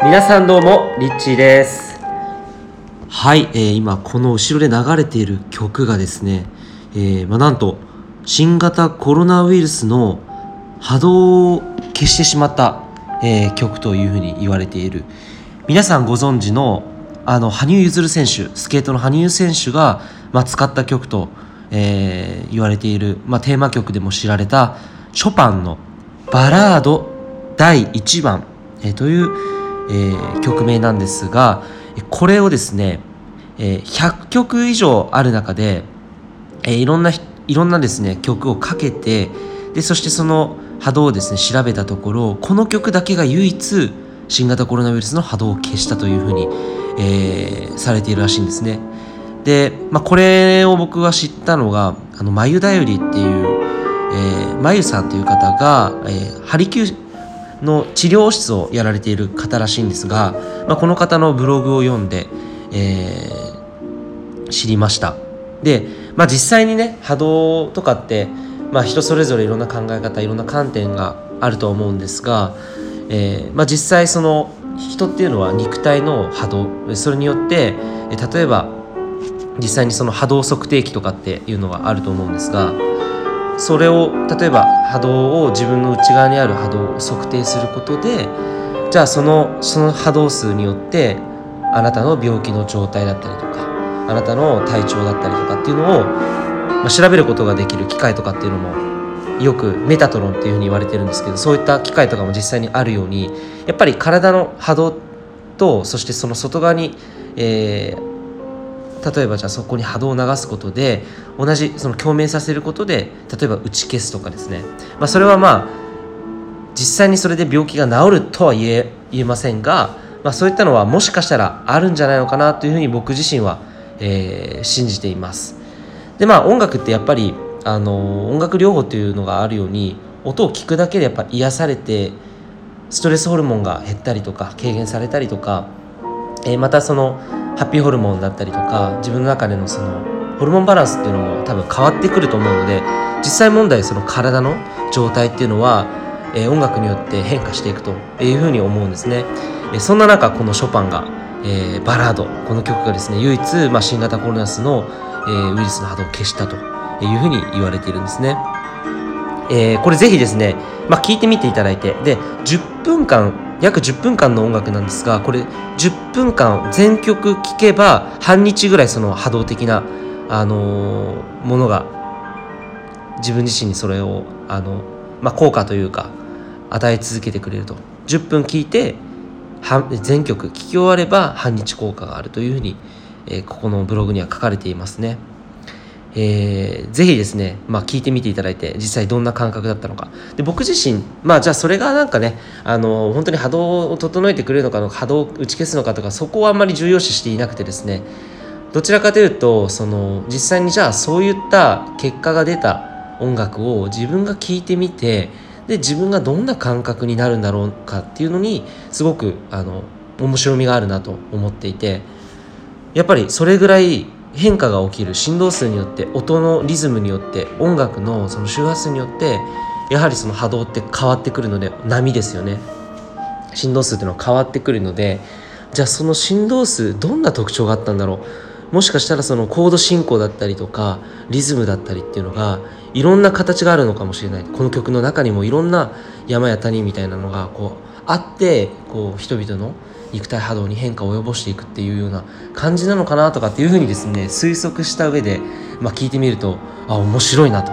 皆さんどうもリッチーです。はい、えー、今この後ろで流れている曲がですね、えー、まあ、なんと新型コロナウイルスの波動を消してしまった、えー、曲というふうに言われている。皆さんご存知のあの羽生結弦選手スケートの羽生選手が、まあ、使った曲と、えー、言われている、まあ、テーマ曲でも知られたショパンの「バラード第1番」えー、という、えー、曲名なんですがこれをですね、えー、100曲以上ある中で、えー、いろんないろんなですね曲をかけてでそしてその波動をですね調べたところこの曲だけが唯一新型コロナウイルスの波動を消したというふうに、えー、されているらしいんですね。で、まあ、これを僕が知ったのがあの眉だよりっていう、えー、眉さんという方が、えー、ハリキューの治療室をやられている方らしいんですが、まあ、この方のブログを読んで、えー、知りました。で、まあ、実際にね波動とかって、まあ、人それぞれいろんな考え方いろんな観点があると思うんですが、えーまあ、実際その人っていうのは肉体の波動それによって例えば実際にその波動測定器とかっていうのがあると思うんですがそれを例えば波動を自分の内側にある波動を測定することでじゃあそのその波動数によってあなたの病気の状態だったりとかあなたの体調だったりとかっていうのを、まあ、調べることができる機械とかっていうのもよくメタトロンっていうふうに言われてるんですけどそういった機械とかも実際にあるようにやっぱり体の波動とそしてその外側に、えー、例えばじゃあそこに波動を流すことで同じその共鳴させることで例えば打ち消すとかですね、まあ、それはまあ実際にそれで病気が治るとは言え言えませんが、まあ、そういったのはもしかしたらあるんじゃないのかなというふうに僕自身は、えー、信じています。でまあ音楽ってやっぱりあの音楽療法というのがあるように音を聞くだけでやっぱ癒されてストレスホルモンが減ったりとか軽減されたりとか、えー、またそのハッピーホルモンだったりとか自分の中でのそのホルモンバランスっていうのも多分変わってくると思うので実際問題その体の状態っていうのは、えー、音楽によって変化していくというふうに思うんですね、えー、そんな中このショパンが、えー、バラードこの曲がですね唯一、まあ、新型コロナスの、えー、ウイルスの波動を消したというふうに言われているんですね、えー、これぜひですね、まあ、聞いてみていただいてで10分間約10分間の音楽なんですがこれ10分間全曲聴けば半日ぐらいその波動的な、あのー、ものが自分自身にそれを、あのまあ、効果というか与え続けてくれると10分聴いて全曲聴き終われば半日効果があるというふうに、えー、ここのブログには書かれていますね。えー、ぜひですね、まあ、聞いてみていただいて実際どんな感覚だったのか。で僕自身まあじゃあそれがなんかねあの本当に波動を整えてくれるのかの波動を打ち消すのかとかそこはあんまり重要視していなくてですね。どちらかというとその実際にじゃあそういった結果が出た音楽を自分が聴いてみてで自分がどんな感覚になるんだろうかっていうのにすごくあの面白みがあるなと思っていてやっぱりそれぐらい変化が起きる振動数によって音のリズムによって音楽のその周波数によってやはりその波動って変わってくるので波ですよね。振動数っていうのは変わってくるのでじゃあその振動数どんな特徴があったんだろう。もしかしたらそのコード進行だったりとかリズムだったりっていうのがいろんな形があるのかもしれない。この曲の中にもいろんな山や谷みたいなのがこうあってこう人々の肉体波動に変化を及ぼしていくっていうような感じなのかなとかっていうふうにですね推測した上で、まあ、聞いてみるとあ面白いなと。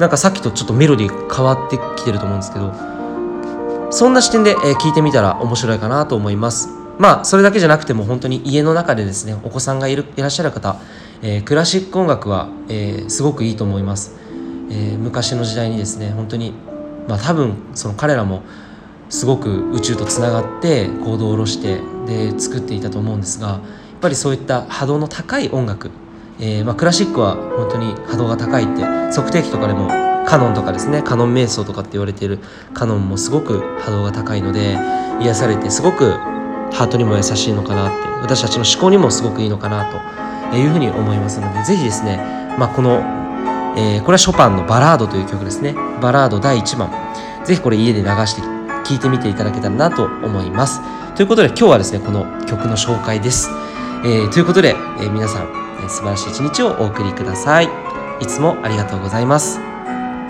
なんかさっきとちょっとメロディー変わってきてると思うんですけどそんな視点で、え聞いてみたら面白いかなと思います。まあそれだけじゃなくても本当に家の中でですねお子さんがいるいらっしゃる方、えー、クラシック音楽は、えー、すごくいいと思います、えー、昔の時代にですね本当にまあ多分その彼らもすごく宇宙とつながって行動を下ろしてで作っていたと思うんですがやっぱりそういった波動の高い音楽、えー、まあ、クラシックは本当に波動が高いって測定器とかでもカノンとかですねカノン瞑想とかって言われているカノンもすごく波動が高いので癒されてすごくハートにも優しいのかなって私たちの思考にもすごくいいのかなというふうに思いますので是非ですね、まあ、この、えー、これはショパンのバラードという曲ですね。バラード第1番。是非これ家で流して聴いてみていただけたらなと思います。ということで今日はですねこの曲の紹介です、えー、ということで、えー、皆さん、えー、素晴らしい一日をお送りください。いつもありがとうございます。